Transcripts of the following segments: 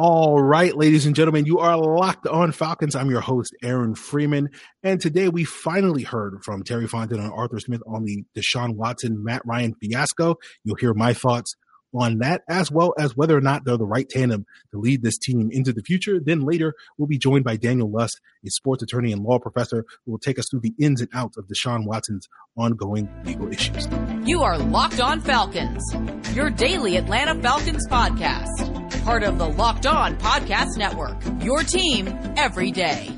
All right, ladies and gentlemen, you are locked on Falcons. I'm your host, Aaron Freeman. And today we finally heard from Terry Fontenot and Arthur Smith on the Deshaun Watson, Matt Ryan fiasco. You'll hear my thoughts on that, as well as whether or not they're the right tandem to lead this team into the future. Then later, we'll be joined by Daniel Lust, a sports attorney and law professor, who will take us through the ins and outs of Deshaun Watson's ongoing legal issues. You are Locked On Falcons, your daily Atlanta Falcons podcast part of the Locked On Podcast Network. Your team every day.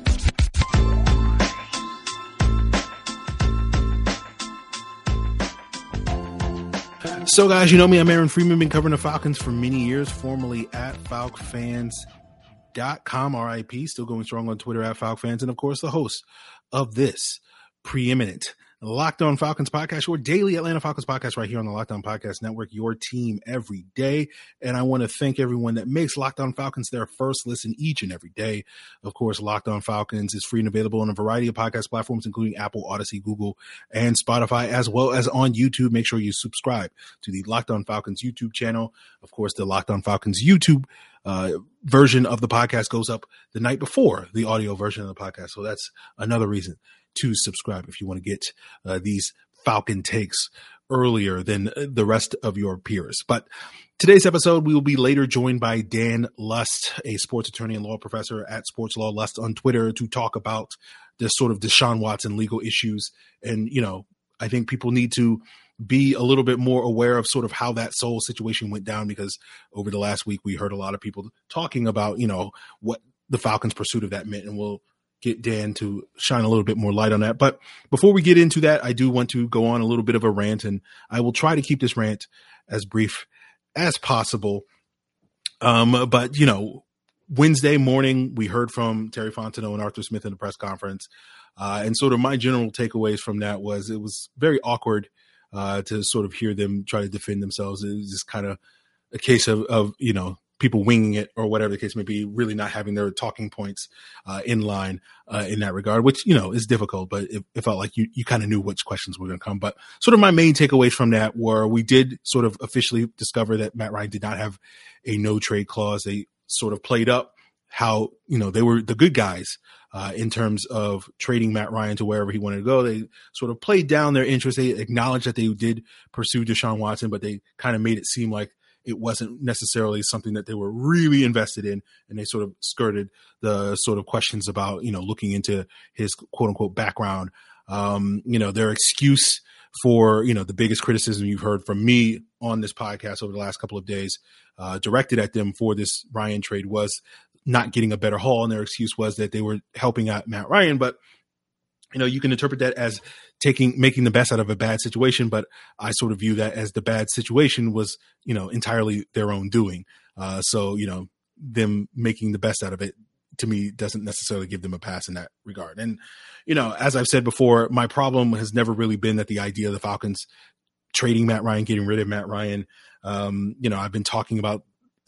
So, guys, you know me. I'm Aaron Freeman. Been covering the Falcons for many years, formerly at FalcFans.com, RIP. Still going strong on Twitter at FalcFans. And, of course, the host of this preeminent Locked On Falcons podcast, your daily Atlanta Falcons podcast, right here on the Locked On Podcast Network, your team every day. And I want to thank everyone that makes Locked On Falcons their first listen each and every day. Of course, Locked On Falcons is free and available on a variety of podcast platforms, including Apple, Audacy, Google, and Spotify, as well as on YouTube. Make sure you subscribe to the Locked On Falcons YouTube channel. Of course, the Locked On Falcons YouTube uh, version of the podcast goes up the night before the audio version of the podcast. So that's another reason to subscribe if you want to get uh, these Falcon takes earlier than uh, the rest of your peers. But today's episode, we will be later joined by Dan Lust, a sports attorney and law professor at Sports Law Lust on Twitter to talk about this sort of Deshaun Watson legal issues. And, you know, I think people need to be a little bit more aware of sort of how that soul situation went down because over the last week we heard a lot of people talking about, you know, what the Falcons' pursuit of that meant. And we'll get Dan to shine a little bit more light on that. But before we get into that, I do want to go on a little bit of a rant, and I will try to keep this rant as brief as possible. Um, but you know, Wednesday morning we heard from Terry Fontenot and Arthur Smith in the press conference, uh, and sort of my general takeaways from that was it was very awkward uh, to sort of hear them try to defend themselves. It was just kind of a case of, of you know people winging it or whatever the case may be, really not having their talking points uh, in line uh, in that regard, which you know is difficult. But it, it felt like you you kind of knew which questions were going to come. But sort of my main takeaways from that were we did sort of officially discover that Matt Ryan did not have a no trade clause. They sort of played up how you know they were the good guys uh, in terms of trading Matt Ryan to wherever he wanted to go. They sort of played down their interest. They acknowledged that they did pursue Deshaun Watson, but they kind of made it seem like it wasn't necessarily something that they were really invested in and they sort of skirted the sort of questions about you know looking into his quote unquote background. Um, you know their excuse for you know the biggest criticism you've heard from me on this podcast over the last couple of days uh, directed at them for this Ryan trade was not getting a better haul and their excuse was that they were helping out Matt Ryan but you know, you can interpret that as taking making the best out of a bad situation, but I sort of view that as the bad situation was, you know, entirely their own doing. Uh, so, you know, them making the best out of it to me doesn't necessarily give them a pass in that regard. And, you know, as I've said before, my problem has never really been that the idea of the Falcons trading Matt Ryan, getting rid of Matt Ryan. Um, you know, I've been talking about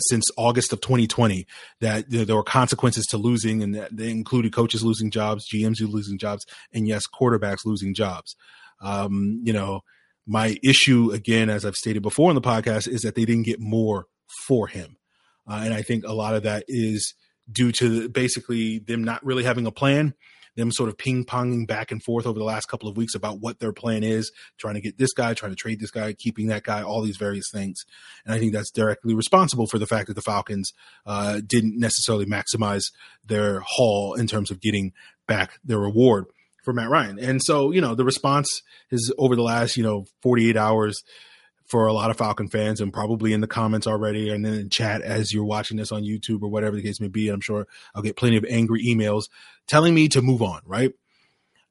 since August of 2020 that you know, there were consequences to losing, and that they included coaches losing jobs, GMs losing jobs, and yes, quarterbacks losing jobs. Um, you know, my issue again, as I've stated before in the podcast, is that they didn't get more for him, uh, and I think a lot of that is due to basically them not really having a plan them sort of ping ponging back and forth over the last couple of weeks about what their plan is, trying to get this guy, trying to trade this guy, keeping that guy, all these various things. And I think that's directly responsible for the fact that the Falcons uh, didn't necessarily maximize their haul in terms of getting back their reward for Matt Ryan. And so, you know, the response is over the last, you know, 48 hours for a lot of Falcon fans and probably in the comments already and then chat as you're watching this on YouTube or whatever the case may be. I'm sure I'll get plenty of angry emails telling me to move on, right?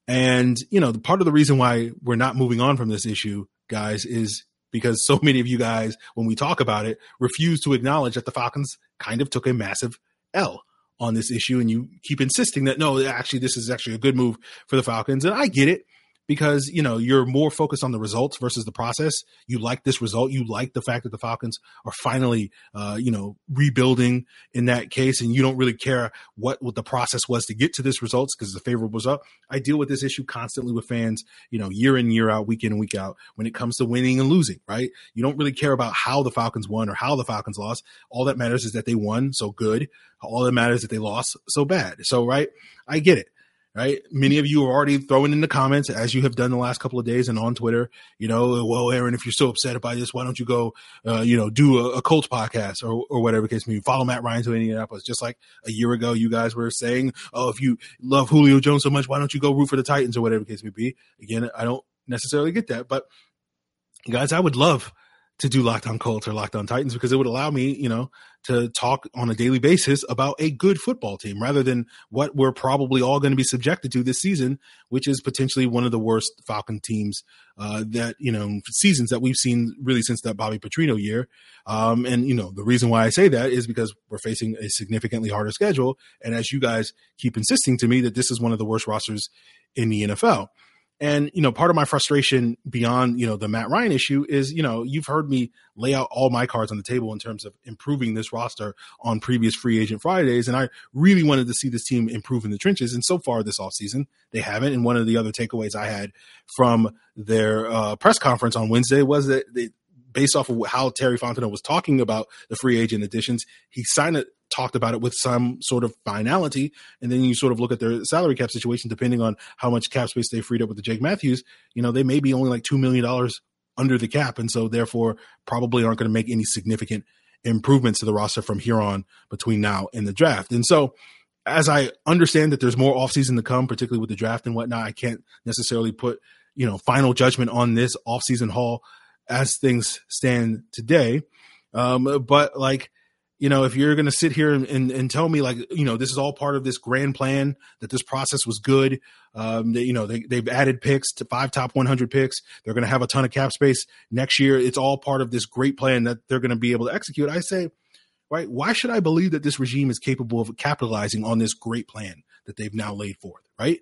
And, you know, the part of the reason why we're not moving on from this issue, guys, is because so many of you guys, when we talk about it, refuse to acknowledge that the Falcons kind of took a massive L on this issue. And you keep insisting that, no, actually, this is actually a good move for the Falcons. And I get it because you know you're more focused on the results versus the process. You like this result. You like the fact that the Falcons are finally, uh, you know, rebuilding in that case, and you don't really care what what the process was to get to this results because the favorable was up. I deal with this issue constantly with fans, you know, year in year out, week in week out when it comes to winning and losing. Right? You don't really care about how the Falcons won or how the Falcons lost. All that matters is that they won, so good. All that matters is that they lost, so bad. So right, I get it right? Many of you are already throwing in the comments as you have done the last couple of days and on Twitter, you know, well, Aaron, if you're so upset about this, why don't you go, uh, you know, do a, a Colts podcast or, or whatever case may be. Follow Matt Ryan to Indianapolis. Just like a year ago, you guys were saying, oh, if you love Julio Jones so much, why don't you go root for the Titans or whatever case may be? Again, I don't necessarily get that, but guys, I would love to do Locked On Colts or Locked On Titans because it would allow me, you know, to talk on a daily basis about a good football team rather than what we're probably all going to be subjected to this season, which is potentially one of the worst Falcon teams uh, that, you know, seasons that we've seen really since that Bobby Petrino year. Um, and, you know, the reason why I say that is because we're facing a significantly harder schedule. And as you guys keep insisting to me that this is one of the worst rosters in the NFL. And, you know, part of my frustration beyond, you know, the Matt Ryan issue is, you know, you've heard me lay out all my cards on the table in terms of improving this roster on previous free agent Fridays. And I really wanted to see this team improve in the trenches. And so far this offseason, they haven't. And one of the other takeaways I had from their uh, press conference on Wednesday was that they, based off of how Terry Fontenot was talking about the free agent additions, he signed it talked about it with some sort of finality. And then you sort of look at their salary cap situation, depending on how much cap space they freed up with the Jake Matthews, you know, they may be only like $2 million under the cap. And so therefore probably aren't going to make any significant improvements to the roster from here on between now and the draft. And so as I understand that there's more offseason to come, particularly with the draft and whatnot, I can't necessarily put, you know, final judgment on this offseason haul as things stand today. Um, but like, you know, if you're going to sit here and, and, and, tell me like, you know, this is all part of this grand plan, that this process was good, um, that, you know, they, they've added picks to five top 100 picks. They're going to have a ton of cap space next year. It's all part of this great plan that they're going to be able to execute. I say, right, why should I believe that this regime is capable of capitalizing on this great plan that they've now laid forth, right?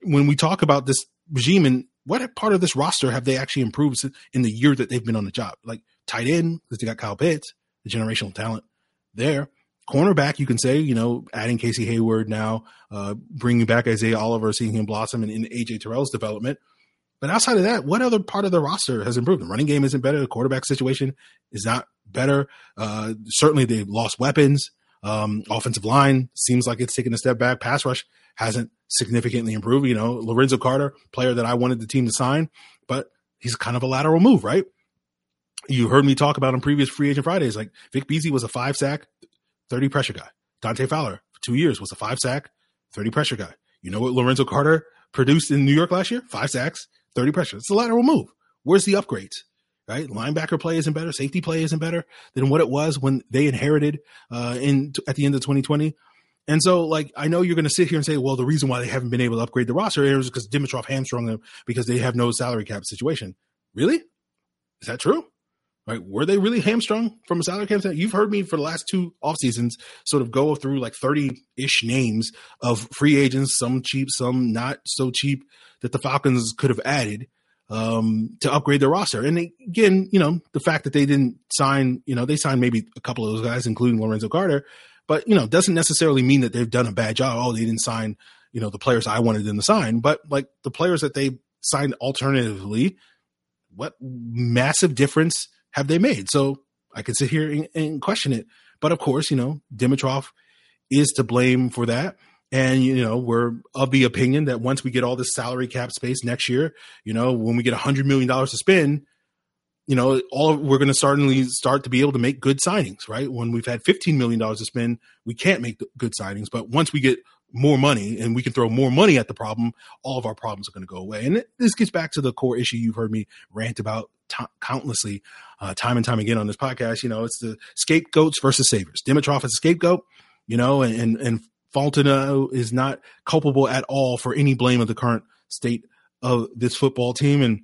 When we talk about this regime and what part of this roster have they actually improved in the year that they've been on the job? Like tight end, because they got Kyle Pitts, the generational talent there. Cornerback, you can say, you know, adding Casey Hayward now, uh, bringing back Isaiah Oliver, seeing him blossom in, in AJ Terrell's development. But outside of that, what other part of the roster has improved? The running game isn't better. The quarterback situation is not better. Uh, certainly, they've lost weapons. Um, offensive line seems like it's taken a step back. Pass rush hasn't significantly improved. You know, Lorenzo Carter, player that I wanted the team to sign, but he's kind of a lateral move, right? You heard me talk about on previous free agent Fridays. Like Vic Beasley was a five sack, 30 pressure guy. Dante Fowler for two years was a five sack, 30 pressure guy. You know what Lorenzo Carter produced in New York last year? Five sacks, 30 pressure. It's a lateral move. Where's the upgrades? Right? Linebacker play isn't better. Safety play isn't better than what it was when they inherited uh, in at the end of 2020. And so, like, I know you're going to sit here and say, well, the reason why they haven't been able to upgrade the roster is because Dimitroff hamstrung them because they have no salary cap situation. Really? Is that true? Right? Were they really hamstrung from a salary cap standpoint? You've heard me for the last two off seasons sort of go through like 30 ish names of free agents, some cheap, some not so cheap that the Falcons could have added um, to upgrade their roster. And they, again, you know, the fact that they didn't sign, you know, they signed maybe a couple of those guys, including Lorenzo Carter, but, you know, doesn't necessarily mean that they've done a bad job. Oh, they didn't sign, you know, the players I wanted them to sign, but like the players that they signed alternatively, what massive difference have they made? So I can sit here and, and question it. But of course, you know, Dimitroff is to blame for that. And, you know, we're of the opinion that once we get all this salary cap space next year, you know, when we get a $100 million to spend, you know, all we're going to suddenly start to be able to make good signings, right? When we've had $15 million to spend, we can't make good signings. But once we get more money and we can throw more money at the problem, all of our problems are going to go away. And this gets back to the core issue you've heard me rant about t- countlessly, uh, time and time again on this podcast. You know, it's the scapegoats versus savers. Dimitroff is a scapegoat, you know, and, and, and Fontenot is not culpable at all for any blame of the current state of this football team. And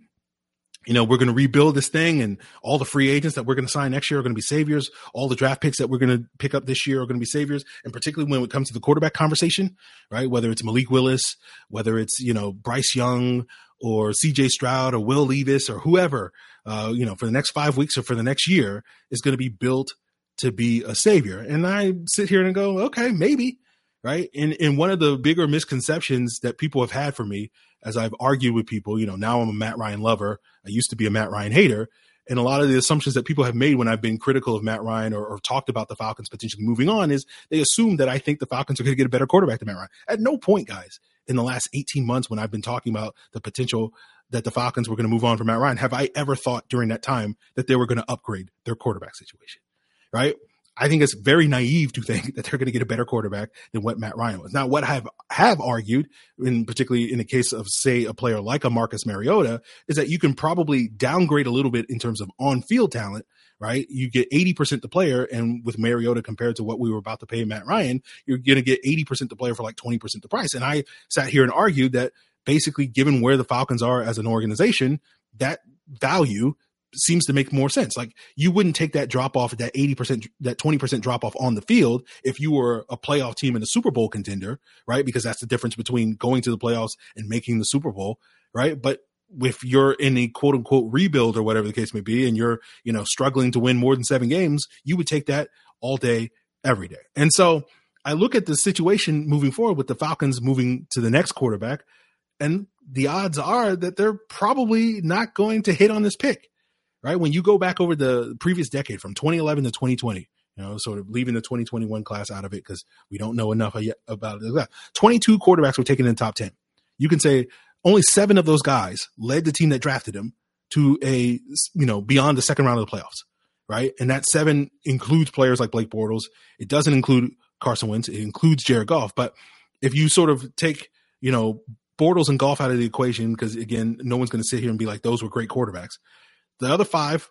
you know, we're going to rebuild this thing and all the free agents that we're going to sign next year are going to be saviors. All the draft picks that we're going to pick up this year are going to be saviors. And particularly when it comes to the quarterback conversation, right? Whether it's Malik Willis, whether it's, you know, Bryce Young or CJ Stroud or Will Levis or whoever, uh, you know, for the next five weeks or for the next year is going to be built to be a savior. And I sit here and go, okay, maybe, right? And, and one of the bigger misconceptions that people have had for me as I've argued with people, you know, now I'm a Matt Ryan lover. I used to be a Matt Ryan hater. And a lot of the assumptions that people have made when I've been critical of Matt Ryan or, or talked about the Falcons potentially moving on is they assume that I think the Falcons are going to get a better quarterback than Matt Ryan. At no point, guys, in the last 18 months when I've been talking about the potential that the Falcons were going to move on from Matt Ryan, have I ever thought during that time that they were going to upgrade their quarterback situation? Right. I think it's very naive to think that they're going to get a better quarterback than what Matt Ryan was. Now, what I have have argued, in particularly in the case of say a player like a Marcus Mariota, is that you can probably downgrade a little bit in terms of on field talent. Right, you get eighty percent the player, and with Mariota compared to what we were about to pay Matt Ryan, you're going to get eighty percent the player for like twenty percent the price. And I sat here and argued that basically, given where the Falcons are as an organization, that value seems to make more sense. Like you wouldn't take that drop off, that 80%, that 20% drop off on the field if you were a playoff team and a Super Bowl contender, right? Because that's the difference between going to the playoffs and making the Super Bowl, right? But if you're in a quote unquote rebuild or whatever the case may be, and you're, you know, struggling to win more than seven games, you would take that all day, every day. And so I look at the situation moving forward with the Falcons moving to the next quarterback, and the odds are that they're probably not going to hit on this pick right? When you go back over the previous decade from 2011 to 2020, you know, sort of leaving the 2021 class out of it because we don't know enough yet about it. 22 quarterbacks were taken in the top 10. You can say only seven of those guys led the team that drafted him to a, you know, beyond the second round of the playoffs, right? And that seven includes players like Blake Bortles. It doesn't include Carson Wentz. It includes Jared Goff. But if you sort of take, you know, Bortles and Goff out of the equation, because again, no one's going to sit here and be like, those were great quarterbacks. The other five,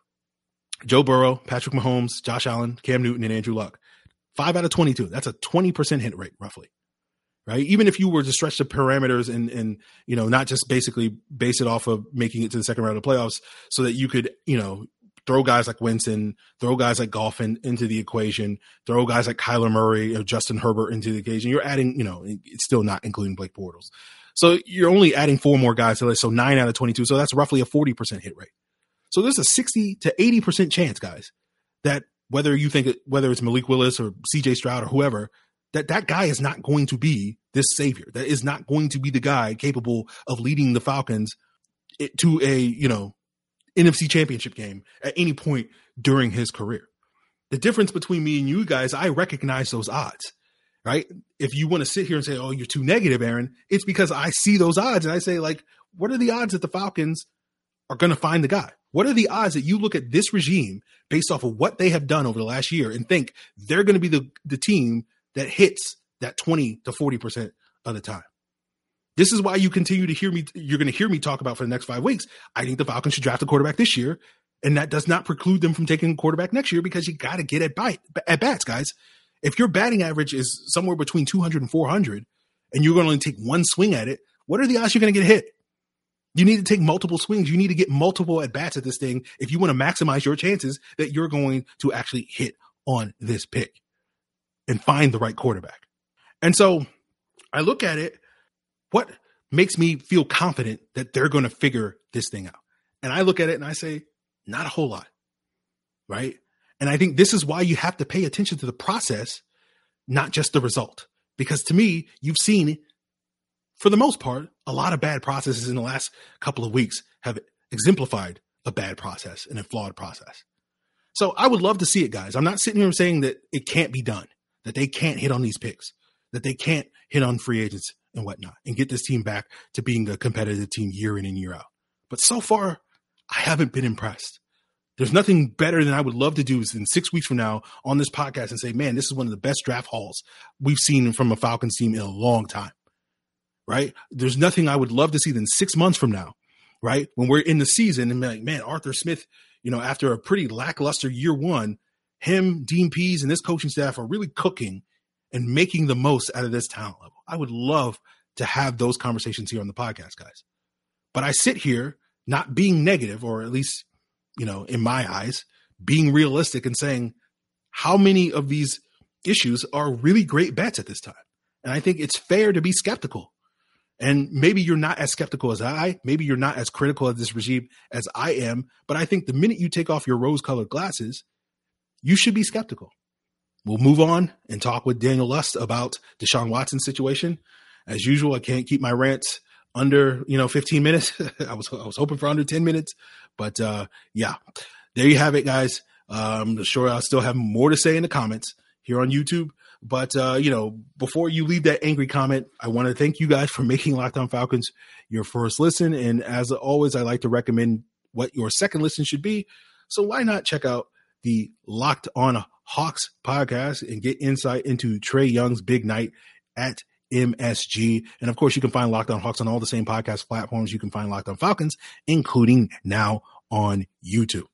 Joe Burrow, Patrick Mahomes, Josh Allen, Cam Newton, and Andrew Luck. Five out of 22. That's a 20% hit rate, roughly. Right. Even if you were to stretch the parameters and, and, you know, not just basically base it off of making it to the second round of the playoffs so that you could, you know, throw guys like Winston, throw guys like Goff in, into the equation, throw guys like Kyler Murray or Justin Herbert into the equation. You're adding, you know, it's still not including Blake Bortles. So you're only adding four more guys to this. So nine out of 22. So that's roughly a 40% hit rate. So there's a 60 to 80% chance, guys, that whether you think it, whether it's Malik Willis or CJ Stroud or whoever, that that guy is not going to be this savior. That is not going to be the guy capable of leading the Falcons to a, you know, NFC championship game at any point during his career. The difference between me and you guys, I recognize those odds, right? If you want to sit here and say, oh, you're too negative, Aaron, it's because I see those odds and I say, like, what are the odds that the Falcons are going to find the guy? What are the odds that you look at this regime based off of what they have done over the last year and think they're going to be the, the team that hits that 20 to 40% of the time? This is why you continue to hear me. You're going to hear me talk about for the next five weeks. I think the Falcons should draft a quarterback this year. And that does not preclude them from taking a quarterback next year because you got to get at, bite, at bats, guys. If your batting average is somewhere between 200 and 400 and you're going to only take one swing at it, what are the odds you're going to get hit? You need to take multiple swings. You need to get multiple at bats at this thing if you want to maximize your chances that you're going to actually hit on this pick and find the right quarterback. And so I look at it, what makes me feel confident that they're going to figure this thing out? And I look at it and I say, not a whole lot. Right. And I think this is why you have to pay attention to the process, not just the result. Because to me, you've seen for the most part, a lot of bad processes in the last couple of weeks have exemplified a bad process and a flawed process. So I would love to see it, guys. I'm not sitting here saying that it can't be done, that they can't hit on these picks, that they can't hit on free agents and whatnot and get this team back to being a competitive team year in and year out. But so far, I haven't been impressed. There's nothing better than I would love to do is in six weeks from now on this podcast and say, man, this is one of the best draft hauls we've seen from a Falcons team in a long time right? There's nothing I would love to see than six months from now, right? When we're in the season and like, man, Arthur Smith, you know, after a pretty lackluster year one, him, Dean Pees, and this coaching staff are really cooking and making the most out of this talent level. I would love to have those conversations here on the podcast, guys. But I sit here not being negative, or at least, you know, in my eyes, being realistic and saying how many of these issues are really great bets at this time. And I think it's fair to be skeptical And maybe you're not as skeptical as I, maybe you're not as critical of this regime as I am, but I think the minute you take off your rose colored glasses, you should be skeptical. We'll move on and talk with Daniel Lust about Deshaun Watson's situation. As usual, I can't keep my rants under, you know, 15 minutes. I was I was hoping for under 10 minutes, but uh yeah. There you have it, guys. Um, sure I'll still have more to say in the comments here on YouTube. But uh, you know, before you leave that angry comment, I want to thank you guys for making Locked On Falcons your first listen. And as always, I like to recommend what your second listen should be. So why not check out the Locked On Hawks podcast and get insight into Trae Young's big night at MSG. And of course, you can find Locked On Hawks on all the same podcast platforms. You can find Locked On Falcons, including now on YouTube.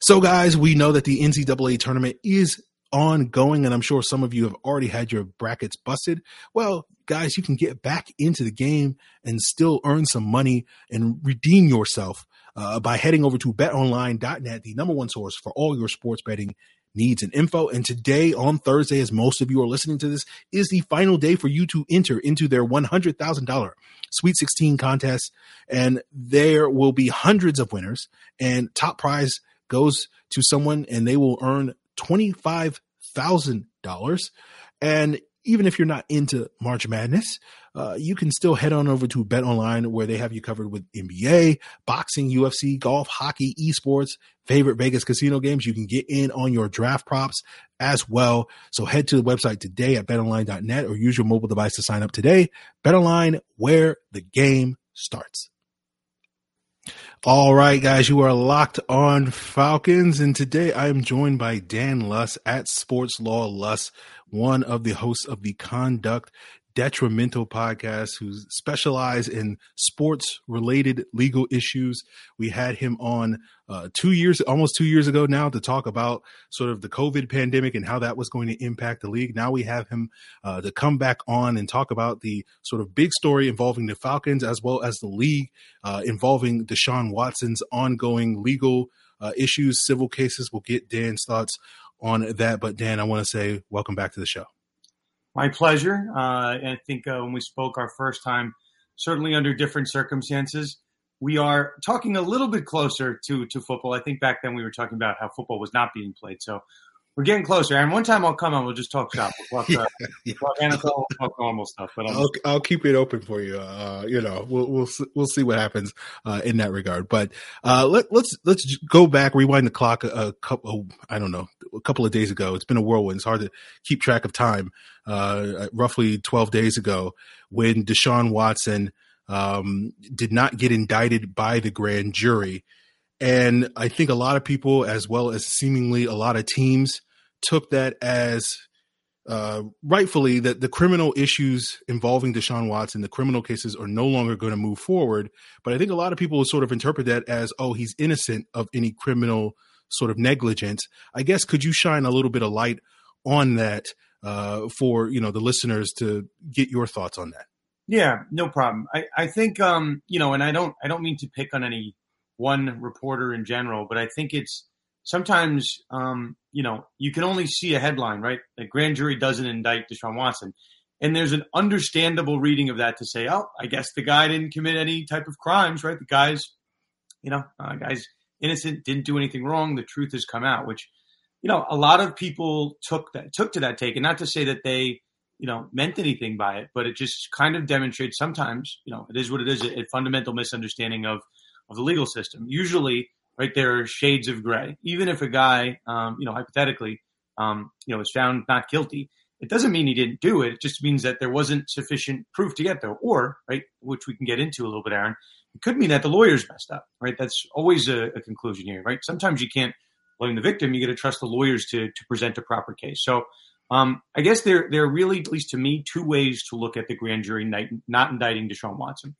So, guys, we know that the NCAA tournament is ongoing, and I'm sure some of you have already had your brackets busted. Well, guys, you can get back into the game and still earn some money and redeem yourself uh, by heading over to betonline.net, the number one source for all your sports betting needs and info. And today, on Thursday, as most of you are listening to this, is the final day for you to enter into their $100,000 Sweet 16 contest. And there will be hundreds of winners, and top prize goes to someone, and they will earn $25,000. And even if you're not into March Madness, uh, you can still head on over to Bet Online where they have you covered with NBA, boxing, UFC, golf, hockey, esports, favorite Vegas casino games. You can get in on your draft props as well. So head to the website today at betonline.net or use your mobile device to sign up today. BetOnline, where the game starts. All right, guys, you are locked on Falcons, and today I am joined by Dan Lust at Sports Law Lust, one of the hosts of the Conduct Detrimental podcast who specialize in sports related legal issues. We had him on uh, two years, almost two years ago now, to talk about sort of the COVID pandemic and how that was going to impact the league. Now we have him uh, to come back on and talk about the sort of big story involving the Falcons as well as the league uh, involving Deshaun Watson's ongoing legal uh, issues, civil cases. We'll get Dan's thoughts on that. But Dan, I want to say welcome back to the show. My pleasure. Uh, I think uh, when we spoke our first time, certainly under different circumstances, we are talking a little bit closer to to football. I think back then we were talking about how football was not being played. So we're getting closer. And one time I'll come on, we'll just talk shop. We'll talk, uh, yeah. talk NFL, talk normal stuff. But I'll, I'll, keep it open for you. Uh, you know, we'll we'll we'll see what happens uh, in that regard. But uh, let let's let's go back, rewind the clock a, a couple. I don't know, a couple of days ago. It's been a whirlwind. It's hard to keep track of time. Uh, roughly twelve days ago, when Deshaun Watson um, did not get indicted by the grand jury and I think a lot of people, as well as seemingly a lot of teams, took that as uh, rightfully that the criminal issues involving Deshaun Watson, the criminal cases are no longer going to move forward. But I think a lot of people sort of interpret that as, oh, he's innocent of any criminal sort of negligence. I guess could you shine a little bit of light on that uh, for you know the listeners to get your thoughts on that? Yeah, no problem. I, I think um, you know, and I don't I don't mean to pick on any one reporter in general, but I think it's sometimes, um, you know, you can only see a headline, right? The grand jury doesn't indict Deshaun Watson. And there's an understandable reading of that to say, oh, I guess the guy didn't commit any type of crimes, right? The guy's, you know, uh, guy's innocent, didn't do anything wrong. The truth has come out, which, you know, a lot of people took that took to that take, and not to say that they, you know, meant anything by it, but it just kind of demonstrates sometimes, you know, it is what it is, a, a fundamental misunderstanding of of the legal system. Usually, right there are shades of gray. Even if a guy, um, you know, hypothetically, um, you know, is found not guilty, it doesn't mean he didn't do it. It just means that there wasn't sufficient proof to get there. Or, right, which we can get into a little bit, Aaron. It could mean that the lawyers messed up, right? That's always a, a conclusion here, right? Sometimes you can't blame the victim. You got to trust the lawyers to to present a proper case. So. Um, I guess there there are really, at least to me, two ways to look at the grand jury not indicting Deshaun Watson.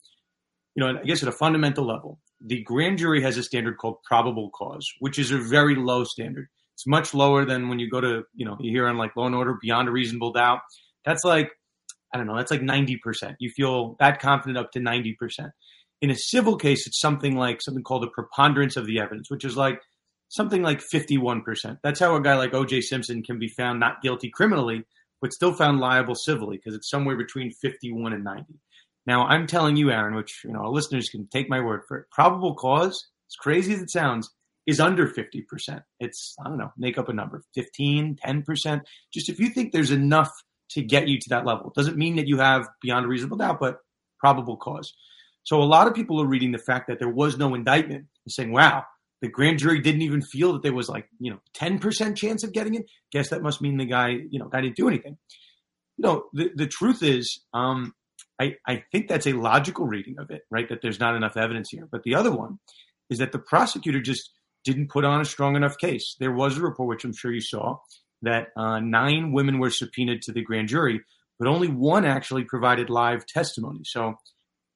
You know, I guess at a fundamental level, the grand jury has a standard called probable cause, which is a very low standard. It's much lower than when you go to, you know, you hear on like law and order beyond a reasonable doubt. That's like, I don't know, that's like 90%. You feel that confident up to 90%. In a civil case, it's something like something called a preponderance of the evidence, which is like something like 51%. That's how a guy like OJ Simpson can be found not guilty criminally, but still found liable civilly because it's somewhere between 51 and 90. Now, I'm telling you, Aaron, which you know, our listeners can take my word for it. Probable cause, as crazy as it sounds, is under 50%. It's, I don't know, make up a number, 15, 10%. Just if you think there's enough to get you to that level, it doesn't mean that you have beyond a reasonable doubt, but probable cause. So a lot of people are reading the fact that there was no indictment and saying, wow, the grand jury didn't even feel that there was like, you know, 10% chance of getting it. Guess that must mean the guy, you know, guy didn't do anything. No, the, the truth is, um, I, I think that's a logical reading of it, right? That there's not enough evidence here. But the other one is that the prosecutor just didn't put on a strong enough case. There was a report, which I'm sure you saw, that uh, nine women were subpoenaed to the grand jury, but only one actually provided live testimony. So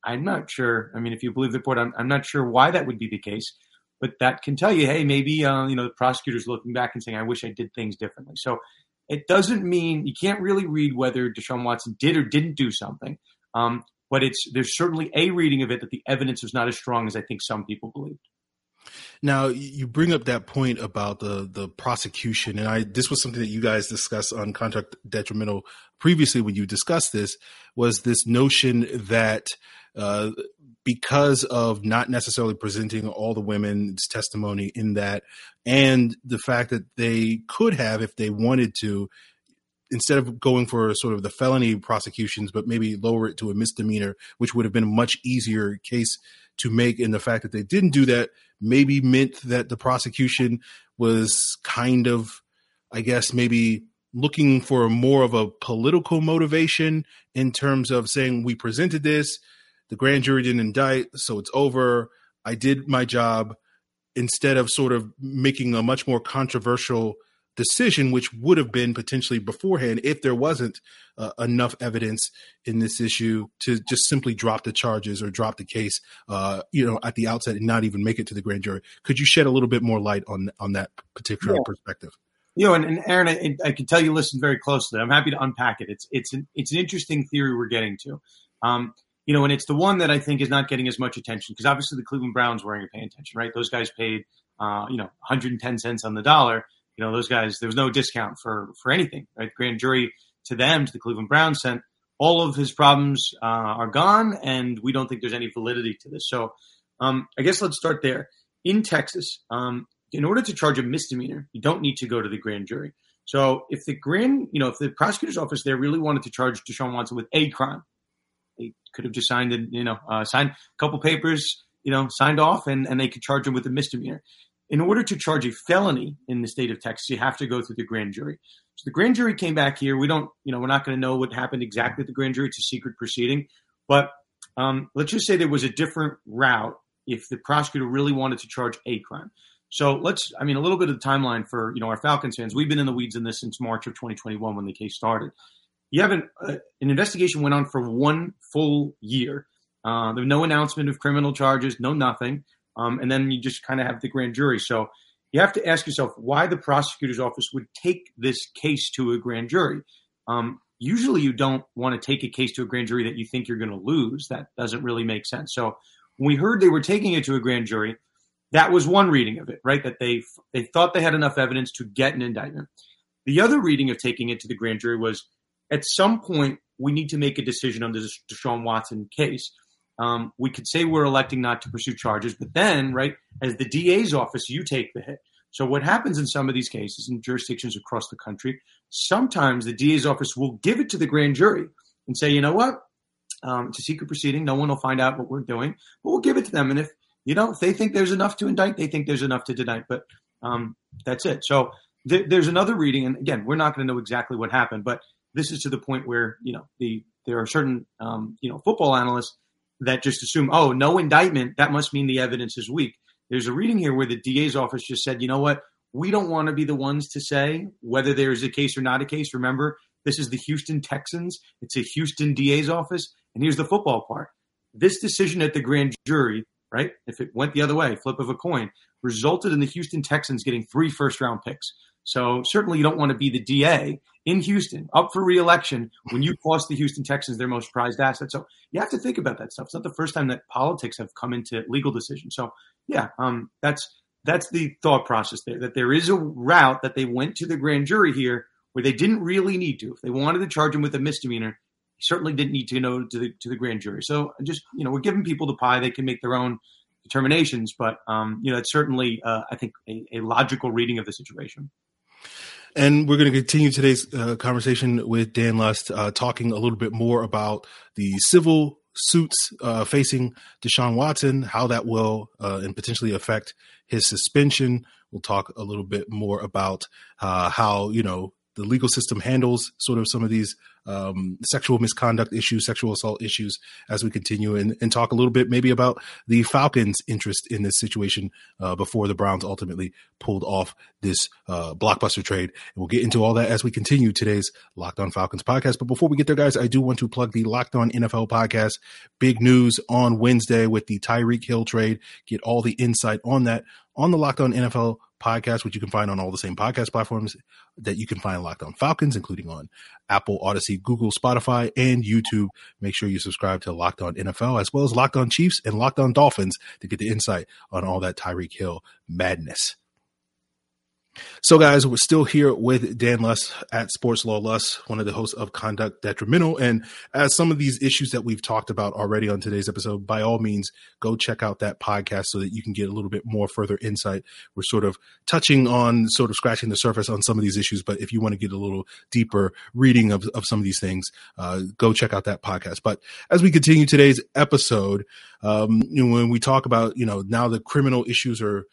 I'm not sure. I mean, if you believe the report, I'm, I'm not sure why that would be the case, but that can tell you, hey, maybe uh, you know the prosecutor's looking back and saying, I wish I did things differently. So it doesn't mean you can't really read whether Deshaun Watson did or didn't do something. Um, but it's there's certainly a reading of it that the evidence was not as strong as I think some people believed. Now you bring up that point about the the prosecution, and I this was something that you guys discussed on Conduct Detrimental previously when you discussed this was this notion that uh, because of not necessarily presenting all the women's testimony in that, and the fact that they could have, if they wanted to, instead of going for sort of the felony prosecutions, but maybe lower it to a misdemeanor, which would have been a much easier case to make. And the fact that they didn't do that maybe meant that the prosecution was kind of, I guess, maybe looking for more of a political motivation in terms of saying, we presented this, the grand jury didn't indict, so it's over. I did my job instead of sort of making a much more controversial decision, which would have been potentially beforehand if there wasn't uh, enough evidence in this issue to just simply drop the charges or drop the case, uh, you know, at the outset and not even make it to the grand jury. Could you shed a little bit more light on on that particular yeah. perspective? You know, and, and Aaron, I, I, can tell you listen very closely. I'm happy to unpack it. It's it's an it's an interesting theory we're getting to. Um, you know, and it's the one that I think is not getting as much attention because obviously the Cleveland Browns weren't paying attention, right? Those guys paid, uh, you know, 110 cents on the dollar you know, those guys, there was no discount for, for anything, right? Grand jury to them, to the Cleveland Browns sent all of his problems uh, are gone and we don't think there's any validity to this. So um, I guess let's start there. In Texas, um, in order to charge a misdemeanor, you don't need to go to the grand jury. So if the grand, you know, if the prosecutor's office there really wanted to charge Deshaun Watson with a crime, they could have just signed, you know, uh, signed a couple papers, you know, signed off, and, and they could charge him with a misdemeanor in order to charge a felony in the state of Texas, you have to go through the grand jury. So the grand jury came back here. We don't, you know, we're not going to know what happened exactly at the grand jury. It's a secret proceeding. But um, let's just say there was a different route if the prosecutor really wanted to charge a crime. So let's, I mean, a little bit of the timeline for, you know, our Falcons fans. We've been in the weeds in this since March of 2021 when the case started. You have an, uh, an investigation went on for one full year. Uh, there was no announcement of criminal charges, no nothing um, and then you just kind of have the grand jury. So you have to ask yourself why the prosecutor's office would take this case to a grand jury. Um, usually, you don't want to take a case to a grand jury that you think you're going to lose. That doesn't really make sense. So when we heard they were taking it to a grand jury, that was one reading of it, right? That they they thought they had enough evidence to get an indictment. The other reading of taking it to the grand jury was at some point we need to make a decision on this Deshaun Watson case um, we could say we're electing not to pursue charges, but then, right, as the DA's office, you take the hit. So what happens in some of these cases in jurisdictions across the country, sometimes the DA's office will give it to the grand jury and say, you know what, um, it's a secret proceeding. No one will find out what we're doing, but we'll give it to them. And if you know if they think there's enough to indict, they think there's enough to indict. But um, that's it. So th- there's another reading, and again, we're not going to know exactly what happened, but this is to the point where you know the there are certain um, you know football analysts that just assume, oh, no indictment, that must mean the evidence is weak. There's a reading here where the DA's office just said, you know what, we don't want to be the ones to say whether there is a case or not a case. Remember, this is the Houston Texans, it's a Houston DA's office. And here's the football part this decision at the grand jury, right, if it went the other way, flip of a coin, resulted in the Houston Texans getting three first round picks. So certainly you don't want to be the DA in Houston up for reelection when you cost the Houston Texans their most prized asset. So you have to think about that stuff. It's not the first time that politics have come into legal decisions. So yeah, um, that's that's the thought process there. That there is a route that they went to the grand jury here where they didn't really need to. If they wanted to charge him with a misdemeanor, He certainly didn't need to know to the to the grand jury. So just you know, we're giving people the pie; they can make their own determinations. But um, you know, it's certainly uh, I think a, a logical reading of the situation. And we're going to continue today's uh, conversation with Dan Lust, uh, talking a little bit more about the civil suits uh, facing Deshaun Watson, how that will uh, and potentially affect his suspension. We'll talk a little bit more about uh, how you know the legal system handles sort of some of these um, sexual misconduct issues, sexual assault issues as we continue and, and, talk a little bit maybe about the Falcons' interest in this situation uh, before the Browns ultimately pulled off this uh, blockbuster trade. And we'll get into all that as we continue today's Locked On Falcons podcast. But before we get there, guys, I do want to plug the Locked On NFL podcast. Big news on Wednesday with the Tyreek Hill trade. Get all the insight on that on the Locked On NFL podcast, which you can find on all the same podcast platforms that you can find Locked On Falcons, including on Apple, Audacy, Google, Spotify, and YouTube. Make sure you subscribe to Locked On NFL as well as Locked On Chiefs and Locked On Dolphins to get the insight on all that Tyreek Hill madness. So, guys, we're still here with Dan Lust at Sports Law Lust, one of the hosts of Conduct Detrimental. And as some of these issues that we've talked about already on today's episode, by all means, go check out that podcast so that you can get a little bit more further insight. We're sort of touching on, sort of scratching the surface on some of these issues. But if you want to get a little deeper reading of, of some of these things, uh, go check out that podcast. But as we continue today's episode, um, you know, when we talk about, you know, now the criminal issues are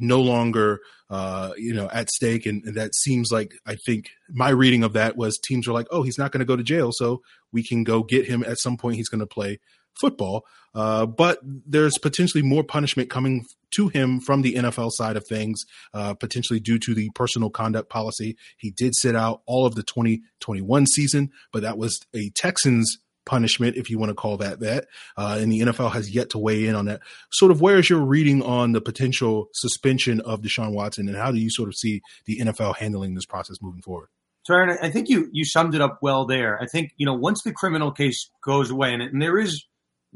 no longer uh, you know at stake. And, and, that seems like i think my reading of that was teams are like oh he's not going to go to jail so we can go get him. At some point he's going to play football. Uh, but there's potentially more punishment coming to him from the nfl side of things uh, potentially due to the personal conduct policy. He did sit out all of the 2021 season but that was a texans punishment, if you want to call that that. Uh, and the NFL has yet to weigh in on that. Sort of, where is your reading on the potential suspension of Deshaun Watson, and how do you sort of see the NFL handling this process moving forward? So, Aaron, I think you you summed it up well there. I think you know once the criminal case goes away, and, and there is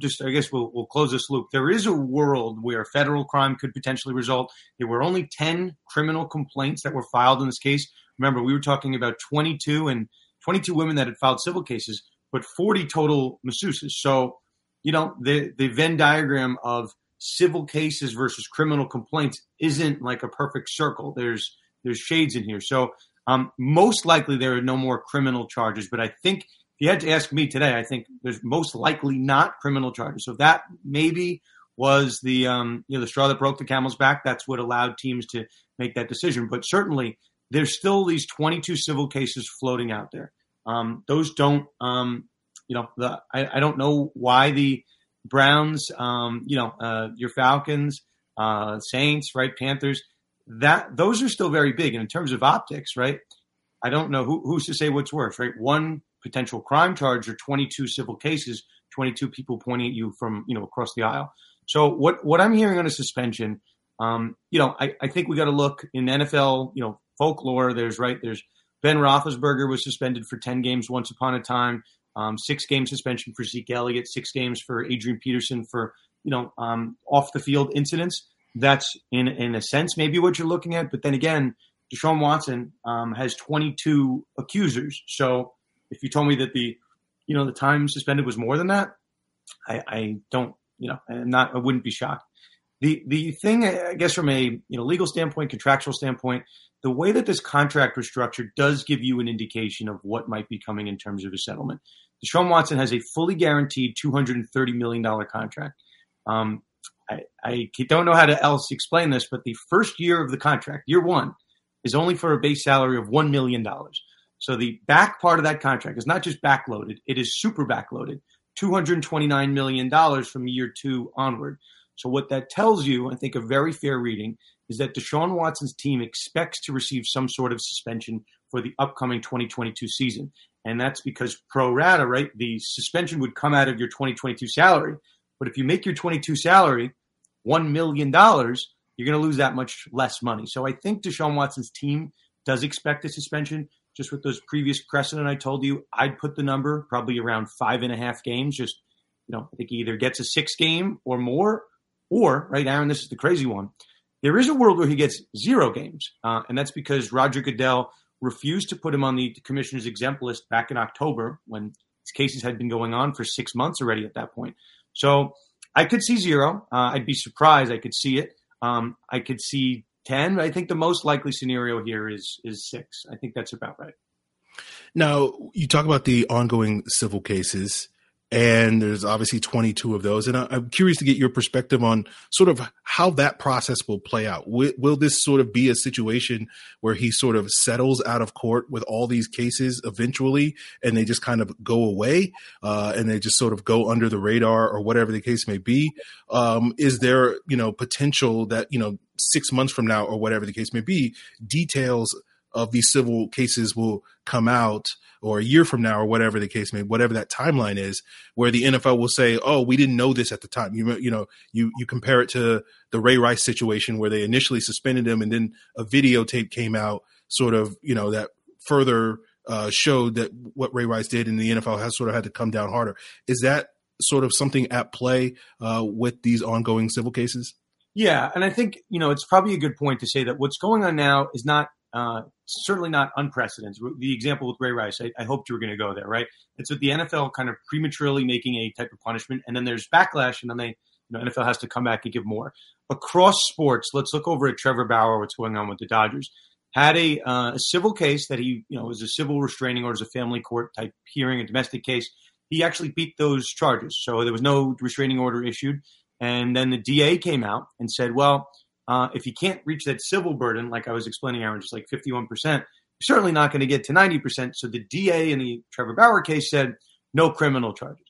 just I guess we'll we'll close this loop. There is a world where federal crime could potentially result. There were only ten criminal complaints that were filed in this case. Remember, we were talking about 22 and 22 women that had filed civil cases but 40 total masseuses. So, you know, the, the Venn diagram of civil cases versus criminal complaints isn't like a perfect circle. There's there's shades in here. So um, most likely there are no more criminal charges. But I think if you had to ask me today, I think there's most likely not criminal charges. So that maybe was the um, you know the straw that broke the camel's back. That's what allowed teams to make that decision. But certainly there's still these 22 civil cases floating out there. Um, those don't, um, you know, the, I, I, don't know why the Browns, um, you know, uh, your Falcons, uh, Saints, right, Panthers, that those are still very big. And in terms of optics, right, I don't know who, who's to say what's worse, right? One potential crime charge or 22 civil cases, 22 people pointing at you from, you know, across the aisle. So what, what I'm hearing on a suspension, um, you know, I, I think we got to look in NFL, you know, folklore. There's right. There's Ben Roethlisberger was suspended for 10 games once upon a time. Um, six game suspension for Zeke Elliott, six games for Adrian Peterson for you know um, off the field incidents. That's in in a sense maybe what you're looking at. But then again, Deshaun Watson um, has 22 accusers. So if you told me that the you know the time suspended was more than that, I, I don't you know I'm not I wouldn't be shocked. The the thing I guess from a you know legal standpoint, contractual standpoint, the way that this contract was structured does give you an indication of what might be coming in terms of a settlement. Deshaun Watson has a fully guaranteed $230 million contract. Um, I, I, don't know how to else explain this, but the first year of the contract, year one, is only for a base salary of $1 million. So the back part of that contract is not just backloaded, it is super backloaded. $229 million from year two onward. So, what that tells you, I think a very fair reading, is that Deshaun Watson's team expects to receive some sort of suspension for the upcoming 2022 season. And that's because pro rata, right? The suspension would come out of your 2022 salary. But if you make your 22 salary $1 million, you're going to lose that much less money. So I think Deshaun Watson's team does expect a suspension. Just with those previous precedent I told you, I'd put the number probably around five and a half games. Just, you know, I think he either gets a six game or more, or, right, Aaron, this is the crazy one. There is a world where he gets zero games, uh, and that's because Roger Goodell refused to put him on the commissioner's exempt list back in October when These cases had been going on for six months already at that point. So I could see zero. Uh, I'd be surprised. I could see it. Um, I could see ten. I think the most likely scenario here is is six. I think that's about right. Now you talk about the ongoing civil cases and there's obviously 22 of those. And I'm curious to get your perspective on sort of how that process will play out. Will, will, this sort of be a situation where he sort of settles out of court with all these cases eventually, and they just kind of go away, uh, and they just sort of go under the radar or whatever the case may be? Um, is there, you know, potential that you know six months from now or whatever the case may be, details of these civil cases will come out or a year from now or whatever the case may whatever that timeline is where the NFL will say oh we didn't know this at the time. You you know you you compare it to the Ray Rice situation where they initially suspended him and then a videotape came out sort of you know that further uh, showed that what Ray Rice did and the NFL has sort of had to come down harder. Is that sort of something at play uh, with these ongoing civil cases? Yeah, and I think you know it's probably a good point to say that what's going on now is not uh, certainly not unprecedented. The example with Ray Rice, I, I hoped you were going to go there, right? It's with the NFL kind of prematurely making a type of punishment, and then there's backlash, and then they, you know, NFL has to come back and give more. Across sports, let's look over at Trevor Bauer, what's going on with the Dodgers. Had a, uh, a civil case that he, you know, was a civil restraining order, a family court type hearing, a domestic case. He actually beat those charges, so there was no restraining order issued. And then the DA came out and said, well, uh, if you can't reach that civil burden, like I was explaining, Aaron, just like 51%, you're certainly not going to get to 90%. So the DA in the Trevor Bauer case said no criminal charges.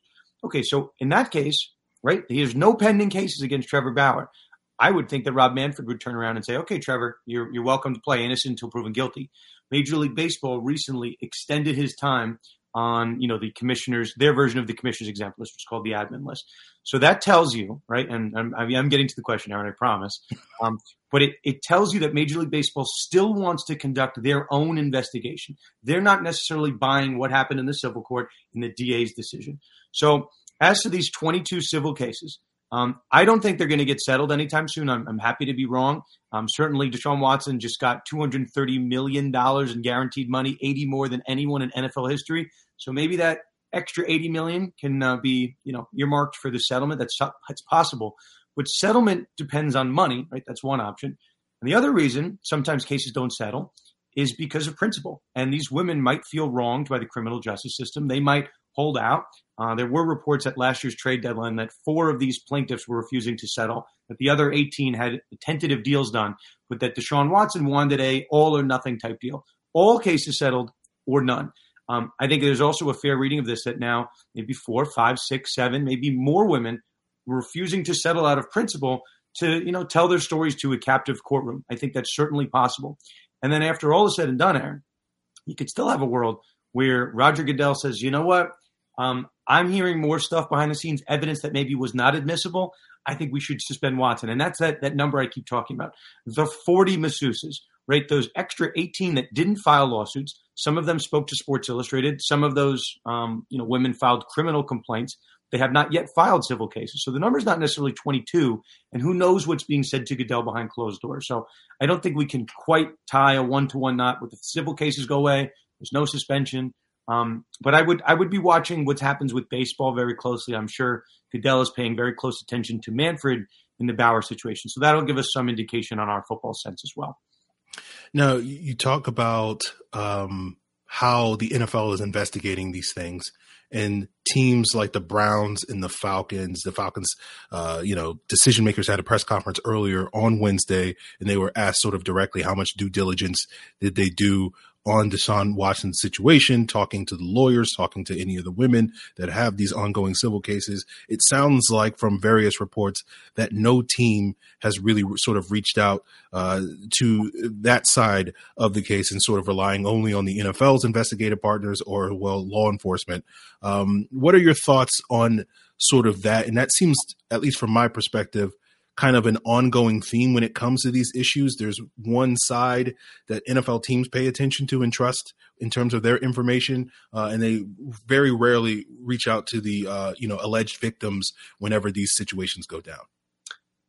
Okay, so in that case, right, there's no pending cases against Trevor Bauer. I would think that Rob Manfred would turn around and say, okay, Trevor, you're, you're welcome to play innocent until proven guilty. Major League Baseball recently extended his time on you know the commissioners their version of the commissioners exempt list which is called the admin list so that tells you right and i'm, I'm getting to the question now and i promise um, but it, it tells you that major league baseball still wants to conduct their own investigation they're not necessarily buying what happened in the civil court in the da's decision so as to these 22 civil cases um, I don't think they're going to get settled anytime soon. I'm, I'm happy to be wrong. Um, certainly, Deshaun Watson just got $230 million in guaranteed money, 80 more than anyone in NFL history. So maybe that extra 80 million can uh, be, you know, earmarked for the settlement. That's that's possible. But settlement depends on money, right? That's one option. And the other reason sometimes cases don't settle is because of principle. And these women might feel wronged by the criminal justice system. They might hold out. Uh, there were reports at last year's trade deadline that four of these plaintiffs were refusing to settle, that the other 18 had tentative deals done, but that Deshaun Watson wanted a all or nothing type deal. All cases settled or none. Um, I think there's also a fair reading of this that now maybe four, five, six, seven, maybe more women refusing to settle out of principle to you know tell their stories to a captive courtroom. I think that's certainly possible. And then after all is said and done, Aaron, you could still have a world where Roger Goodell says, you know what, um, I'm hearing more stuff behind the scenes, evidence that maybe was not admissible. I think we should suspend Watson, and that's that that number I keep talking about. The 40 masseuses, right? Those extra 18 that didn't file lawsuits. Some of them spoke to Sports Illustrated. Some of those, um, you know, women filed criminal complaints. They have not yet filed civil cases. So the number is not necessarily 22. And who knows what's being said to Goodell behind closed doors. So I don't think we can quite tie a one to one knot with the civil cases go away. There's no suspension. Um, but I would I would be watching what happens with baseball very closely. I'm sure Goodell is paying very close attention to Manfred in the Bauer situation. So that'll give us some indication on our football sense as well. Now, you talk about um, how the NFL is investigating these things, and teams like the Browns and the Falcons, the Falcons, uh, you know, decision makers had a press conference earlier on Wednesday, and they were asked sort of directly how much due diligence did they do on Deshaun Watson's situation, talking to the lawyers, talking to any of the women that have these ongoing civil cases. It sounds like from various reports that no team has really sort of reached out uh, to that side of the case and sort of relying only on the NFL's investigative partners or, well, law enforcement. Um, what are your thoughts on sort of that? And that seems, at least from my perspective, kind of an ongoing theme when it comes to these issues. There's one side that NFL teams pay attention to and trust in terms of their information, uh, and they very rarely reach out to the uh, you know alleged victims whenever these situations go down.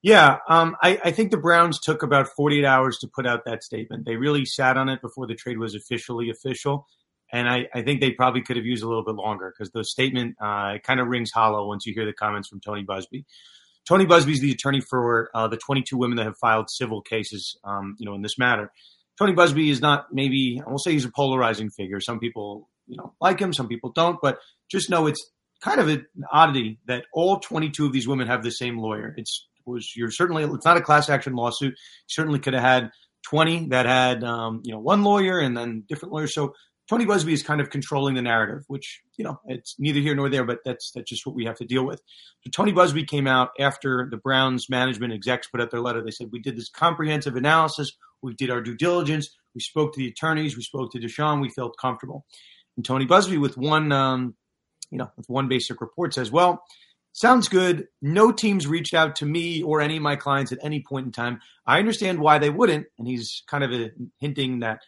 Yeah, um, I, I, think the Browns took about 48 hours to put out that statement. They really sat on it before the trade was officially official. and I, I think they probably could have used a little bit longer because the statement uh, kind of rings hollow once you hear the comments from Tony Buzbee. Tony Buzbee is the attorney for uh, the 22 women that have filed civil cases, um, you know, in this matter. Tony Buzbee is not maybe I won't say he's a polarizing figure. Some people, you know, like him, some people don't. But just know it's kind of an oddity that all 22 of these women have the same lawyer. It's was you're certainly it's not a class action lawsuit. You certainly could have had 20 that had um, you know one lawyer and then different lawyers. So Tony Buzbee is kind of controlling the narrative, which you know it's neither here nor there, but that's that's just what we have to deal with. So Tony Buzbee came out after the Browns management execs put out their letter. They said we did this comprehensive analysis, we did our due diligence, we spoke to the attorneys, we spoke to Deshaun, we felt comfortable. And Tony Buzbee, with one um, you know with one basic report, says, well. Sounds good. No teams reached out to me or any of my clients at any point in time. I understand why they wouldn't, and he's kind of a, hinting that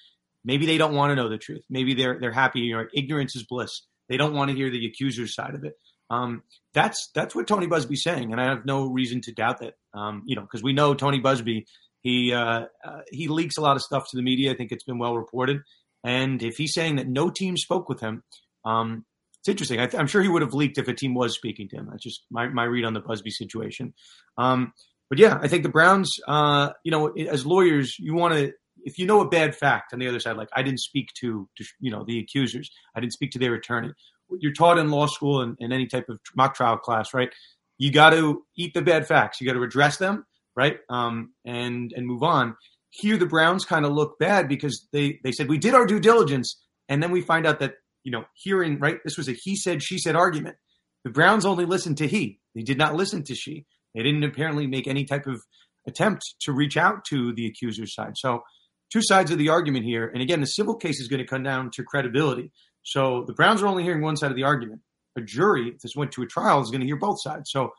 Maybe they don't want to know the truth. Maybe they're they're happy. You know, ignorance is bliss. They don't want to hear the accuser's side of it. Um, that's that's what Tony Buzbee's saying, and I have no reason to doubt that. Um, you know, because we know Tony Buzbee, he uh, uh, he leaks a lot of stuff to the media. I think it's been well reported, and if he's saying that no team spoke with him, um, it's interesting. I am sure he would have leaked if a team was speaking to him. That's just my my read on the Buzbee situation. Um, but yeah, I think the Browns, uh, you know, as lawyers, you want to if you know a bad fact on the other side, like I didn't speak to, to you know the accusers, I didn't speak to their attorney. You're taught in law school and any type of mock trial class, right? You got to eat the bad facts. You got to address them, right? Um, and and move on. Here, the Browns kind of look bad because they they said we did our due diligence, and then we find out that you know hearing right, this was a he said she said argument. The Browns only listened to he. They did not listen to she. They didn't apparently make any type of attempt to reach out to the accuser's side. So two sides of the argument here. And again, the civil case is going to come down to credibility. So the Browns are only hearing one side of the argument. A jury, if this went to a trial, is going to hear both sides. So,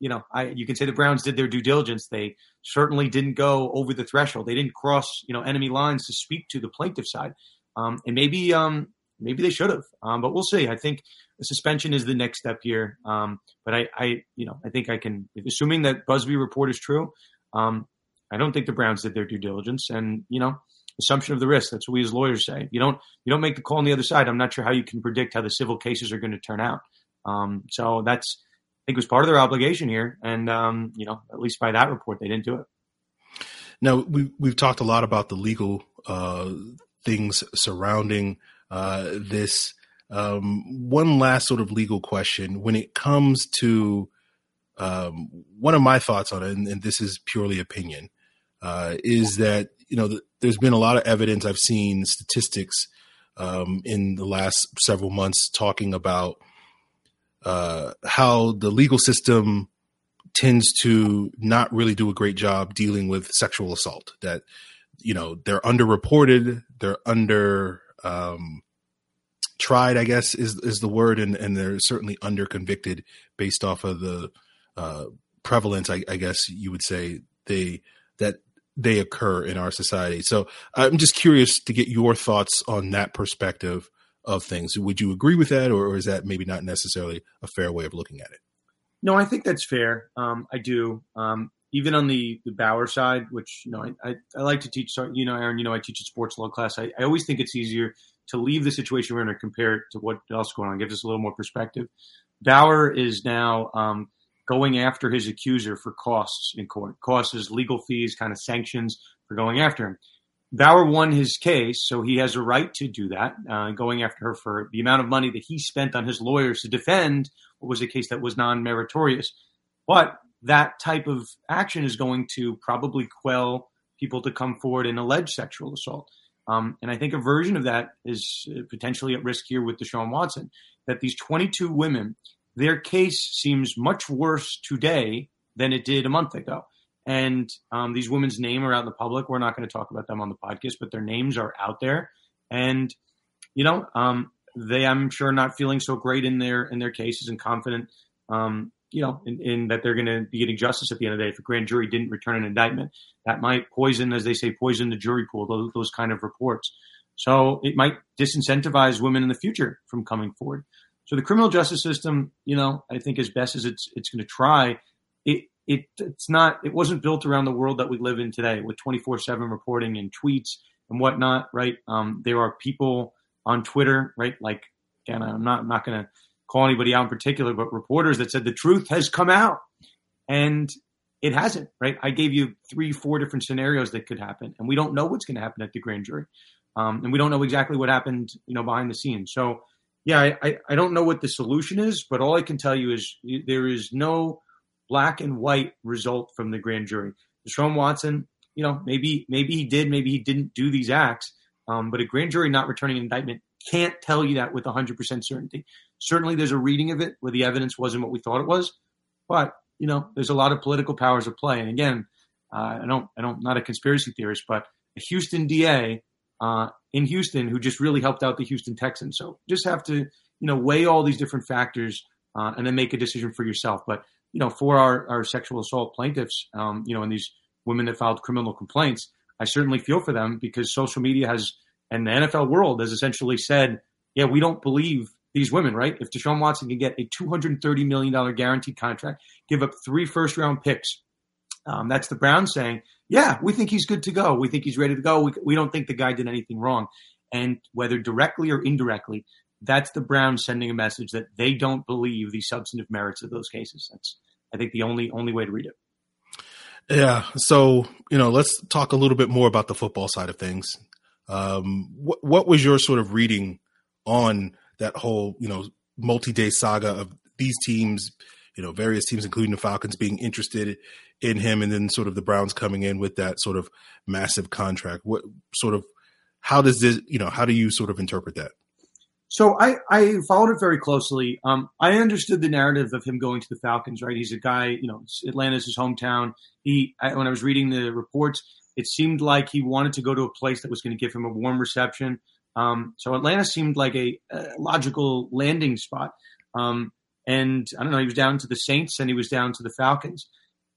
you know, I, you can say the Browns did their due diligence. They certainly didn't go over the threshold. They didn't cross, you know, enemy lines to speak to the plaintiff side. Um, and maybe, um, maybe they should have. Um, but we'll see. I think the suspension is the next step here. Um, but I, I, you know, I think I can, assuming that Buzbee report is true, um, I don't think the Browns did their due diligence, and you know, assumption of the risk. That's what we as lawyers say. You don't you don't make the call on the other side. I'm not sure how you can predict how the civil cases are going to turn out. Um, so that's I think was part of their obligation here, and um, you know, at least by that report, they didn't do it. Now we we've talked a lot about the legal uh, things surrounding uh, this. Um, one last sort of legal question: when it comes to um, one of my thoughts on it, and, and this is purely opinion, uh, is that you know the, there's been a lot of evidence I've seen statistics um, in the last several months talking about uh, how the legal system tends to not really do a great job dealing with sexual assault. That you know they're underreported, they're under um, tried, I guess is is the word, and and they're certainly under convicted based off of the uh, prevalence, I, I guess you would say they that they occur in our society. So I'm just curious to get your thoughts on that perspective of things. Would you agree with that, or, or is that maybe not necessarily a fair way of looking at it? No, I think that's fair. Um, I do. Um, even on the, the Bauer side, which you know I, I, I, like to teach. You know, Aaron, you know I teach a sports law class. I, I always think it's easier to leave the situation we're in and compare it to what else is going on. Gives us a little more perspective. Bauer is now um, going after his accuser for costs in court, costs, legal fees, kind of sanctions for going after him. Bauer won his case, so he has a right to do that, uh, going after her for the amount of money that he spent on his lawyers to defend what was a case that was non meritorious. But that type of action is going to probably quell people to come forward and allege sexual assault. Um, and I think a version of that is uh, potentially at risk here with Deshaun Watson. That these 22 women their case seems much worse today than it did a month ago. And um, these women's name are out in the public. We're not going to talk about them on the podcast, but their names are out there. And you know, um, they I'm sure not feeling so great in their in their cases and confident, um, you know, in, in that they're going to be getting justice at the end of the day. If a grand jury didn't return an indictment, that might poison, as they say, poison the jury pool. Those, those kind of reports. So it might disincentivize women in the future from coming forward. So the criminal justice system, you know, I think as best as it's it's going to try, it it it's not it wasn't built around the world that we live in today with 24/7 reporting and tweets and whatnot, right? Um, there are people on Twitter, right? Like again, I'm not I'm not going to call anybody out in particular, but reporters that said the truth has come out, and it hasn't, right? I gave you three, four different scenarios that could happen, and we don't know what's going to happen at the grand jury, um, and we don't know exactly what happened, you know, behind the scenes. So, yeah, I, I don't know what the solution is, but all I can tell you is there is no black and white result from the grand jury. Deshaun Watson, you know, maybe maybe he did, maybe he didn't do these acts, um, but a grand jury not returning an indictment can't tell you that with 100% certainty. Certainly, there's a reading of it where the evidence wasn't what we thought it was, but you know, there's a lot of political powers at play. And again, uh, I don't, I don't, not a conspiracy theorist, but a Houston DA uh, in Houston who just really helped out the Houston Texans. So just have to, you know, weigh all these different factors uh, and then make a decision for yourself. But you know, for our, our sexual assault plaintiffs, um, you know, and these women that filed criminal complaints, I certainly feel for them because social media has and the NFL world has essentially said, yeah, we don't believe these women, right? If Deshaun Watson can get a $230 million guaranteed contract, give up three first round picks, um, that's the Browns saying, yeah, we think he's good to go. We think he's ready to go. We, we don't think the guy did anything wrong. And whether directly or indirectly, that's the Browns sending a message that they don't believe the substantive merits of those cases. That's, I think, the only only way to read it. Yeah. So, you know, let's talk a little bit more about the football side of things. Um, what, what was your sort of reading on that whole, you know, multi-day saga of these teams, you know, various teams, including the Falcons, being interested in him, and then sort of the Browns coming in with that sort of massive contract. What sort of, how does this, you know, how do you sort of interpret that? So I, I followed it very closely. Um, I understood the narrative of him going to the Falcons, right? He's a guy, you know, Atlanta's his hometown. He, I, when I was reading the reports, it seemed like he wanted to go to a place that was going to give him a warm reception. Um, so Atlanta seemed like a, a logical landing spot. Um, and I don't know, he was down to the Saints and he was down to the Falcons,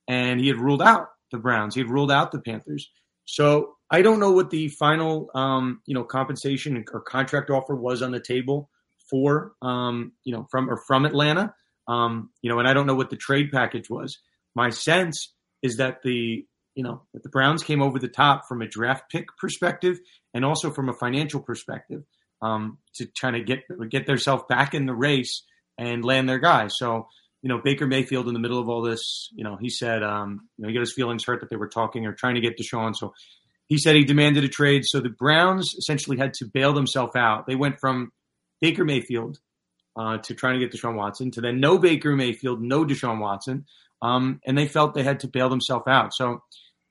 and he had ruled out the Browns. He had ruled out the Panthers. So I don't know what the final, um, you know, compensation or contract offer was on the table for, um, you know, from or from Atlanta. Um, you know, and I don't know what the trade package was. My sense is that the you know, that the Browns came over the top from a draft pick perspective and also from a financial perspective um, to try to get get themselves back in the race and land their guy. So, you know, Baker Mayfield in the middle of all this, you know, he said, um, you know, he got his feelings hurt that they were talking or trying to get Deshaun. So he said he demanded a trade. So the Browns essentially had to bail themselves out. They went from Baker Mayfield uh, to trying to get Deshaun Watson to then no Baker Mayfield, no Deshaun Watson. Um, and they felt they had to bail themselves out. So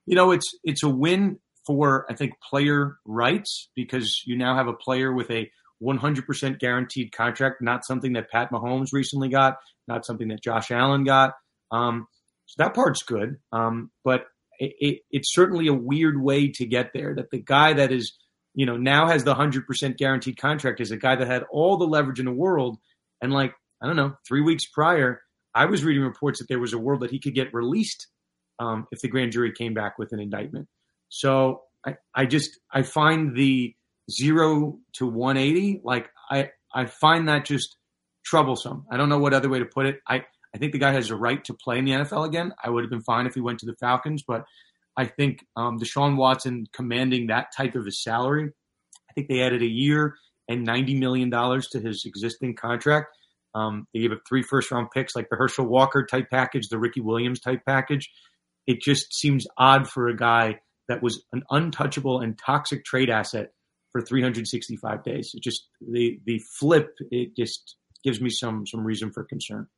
you know, it's it's a win for I think player rights because you now have a player with a 100% guaranteed contract, not something that Pat Mahomes recently got, not something that Josh Allen got. Um, so that part's good, um, but it, it, it's certainly a weird way to get there. That the guy that is, you know, now has the 100% guaranteed contract is a guy that had all the leverage in the world, and like I don't know, three weeks prior, I was reading reports that there was a world that he could get released um, if the grand jury came back with an indictment. So I, I just I find the zero to 180 like I I find that just troublesome. I don't know what other way to put it. I I think the guy has a right to play in the NFL again. I would have been fine if he went to the Falcons, but I think um, Deshaun Watson commanding that type of a salary. I think they added a year and ninety million dollars to his existing contract. Um, they gave up three first round picks, like the Herschel Walker type package, the Ricky Williams type package it just seems odd for a guy that was an untouchable and toxic trade asset for 365 days. It just the the flip it just gives me some some reason for concern.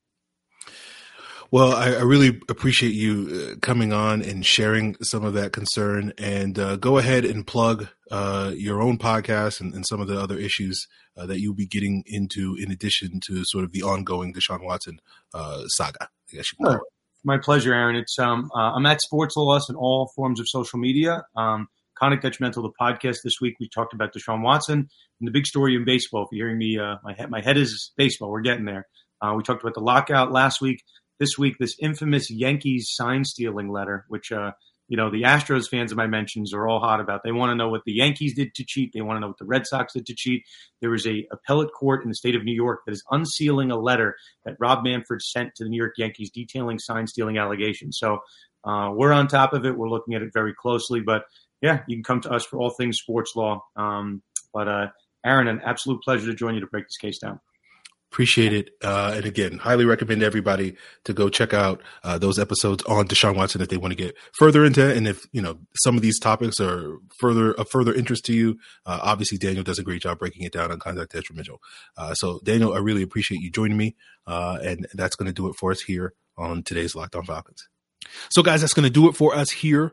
Well, I, I really appreciate you uh, coming on and sharing some of that concern. And uh, go ahead and plug uh, your own podcast and, and, some of the other issues uh, that you'll be getting into, in addition to sort of the ongoing Deshaun Watson uh, saga. I guess you can. My pleasure, Aaron. It's um, uh, I'm at Sports Loss in all forms of social media. Um, Conduct Detrimental, the podcast this week, we talked about Deshaun Watson and the big story in baseball. If you're hearing me, uh, my head, my head is baseball. We're getting there. Uh, we talked about the lockout last week. This week, this infamous Yankees sign stealing letter, which uh, you know, the Astros fans of my mentions are all hot about. They want to know what the Yankees did to cheat. They want to know what the Red Sox did to cheat. There is a appellate court in the state of New York that is unsealing a letter that Rob Manfred sent to the New York Yankees detailing sign stealing allegations. So uh, we're on top of it. We're looking at it very closely. But yeah, you can come to us for all things sports law. Um, but uh, Aaron, an absolute pleasure to join you to break this case down. Appreciate it. Uh, and again, highly recommend everybody to go check out uh, those episodes on Deshaun Watson if they want to get further into it. And if, you know, some of these topics are further of further interest to you, uh, obviously Daniel does a great job breaking it down on Conduct Detrimental. Uh, so Daniel, I really appreciate you joining me. Uh, and that's going to do it for us here on today's Locked On Falcons. So guys, that's going to do it for us here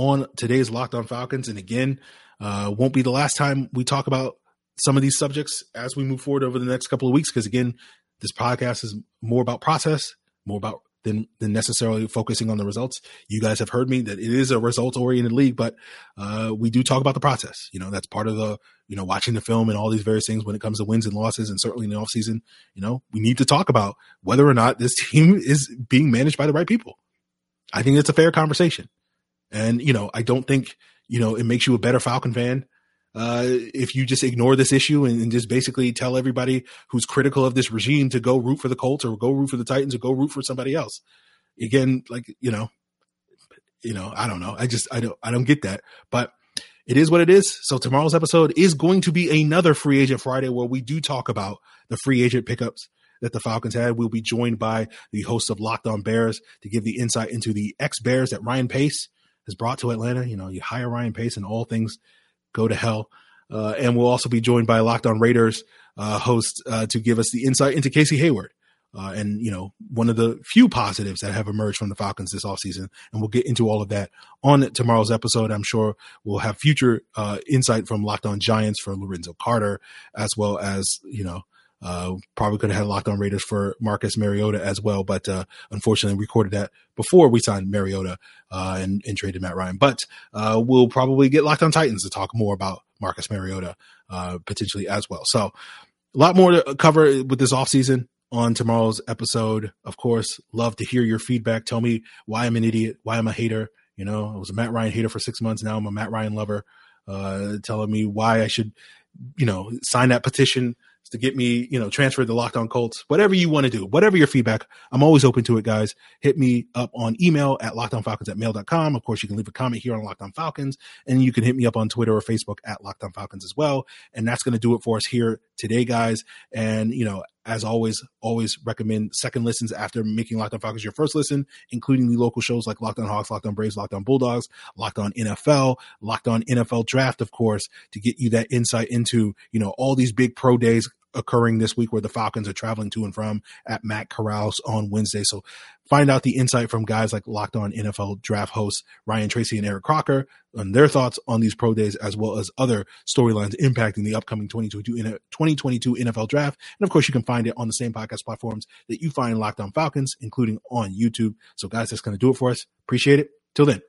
on today's Locked On Falcons. And again, uh, won't be the last time we talk about some of these subjects as we move forward over the next couple of weeks. Because again, this podcast is more about process, more about than than necessarily focusing on the results. You guys have heard me that it is a results oriented league, but uh, we do talk about the process. You know, that's part of the you know watching the film and all these various things when it comes to wins and losses, and certainly in the off season. You know, we need to talk about whether or not this team is being managed by the right people. I think it's a fair conversation, and you know, I don't think you know it makes you a better Falcon fan uh, if you just ignore this issue and, and, just basically tell everybody who's critical of this regime to go root for the Colts or go root for the Titans or go root for somebody else. Again, like you know, you know, I don't know. I just I don't I don't get that, but it is what it is. So tomorrow's episode is going to be another free agent Friday where we do talk about the free agent pickups that the Falcons had. We'll be joined by the host of Locked On Bears to give the insight into the ex Bears that Ryan Pace has brought to Atlanta. You know, you hire Ryan Pace and all things go to hell. Uh, and we'll also be joined by Locked On Raiders uh, host uh, to give us the insight into Casey Hayward. Uh, and, you know, one of the few positives that have emerged from the Falcons this offseason. And we'll get into all of that on tomorrow's episode. I'm sure we'll have future uh, insight from Locked On Giants for Lorenzo Carter, as well as, you know, uh, probably could have had locked on Raiders for Marcus Mariota as well, but uh, unfortunately recorded that before we signed Mariota uh, and, and, traded Matt Ryan. But uh, we'll probably get locked on Titans to talk more about Marcus Mariota uh, potentially as well. So a lot more to cover with this offseason on tomorrow's episode. Of course, love to hear your feedback. Tell me why I'm an idiot, why I'm a hater. You know, I was a Matt Ryan hater for six months. Now I'm a Matt Ryan lover. Uh, telling me why I should, you know, sign that petition to get me, you know, transferred to Locked On Colts, whatever you want to do, whatever your feedback, I'm always open to it, guys. Hit me up on email at lockdownfalcons at mail.com. Of course, you can leave a comment here on Locked On Falcons, and you can hit me up on Twitter or Facebook at Locked On Falcons as well. And that's going to do it for us here today, guys. And, you know, as always, always recommend second listens after making Locked On Falcons your first listen, including the local shows like Locked On Hawks, Locked On Braves, Locked On Bulldogs, Locked On NFL, Locked On NFL Draft, of course, to get you that insight into, you know, all these big pro days occurring this week where the Falcons are traveling to and from at Matt Corral's on Wednesday. So find out the insight from guys like Locked On NFL draft hosts Ryan Tracy and Eric Crocker on their thoughts on these pro days, as well as other storylines impacting the upcoming 2022, 2022 NFL draft. And of course, you can find it on the same podcast platforms that you find Locked On Falcons, including on YouTube. So guys, that's going to do it for us. Appreciate it. Till then.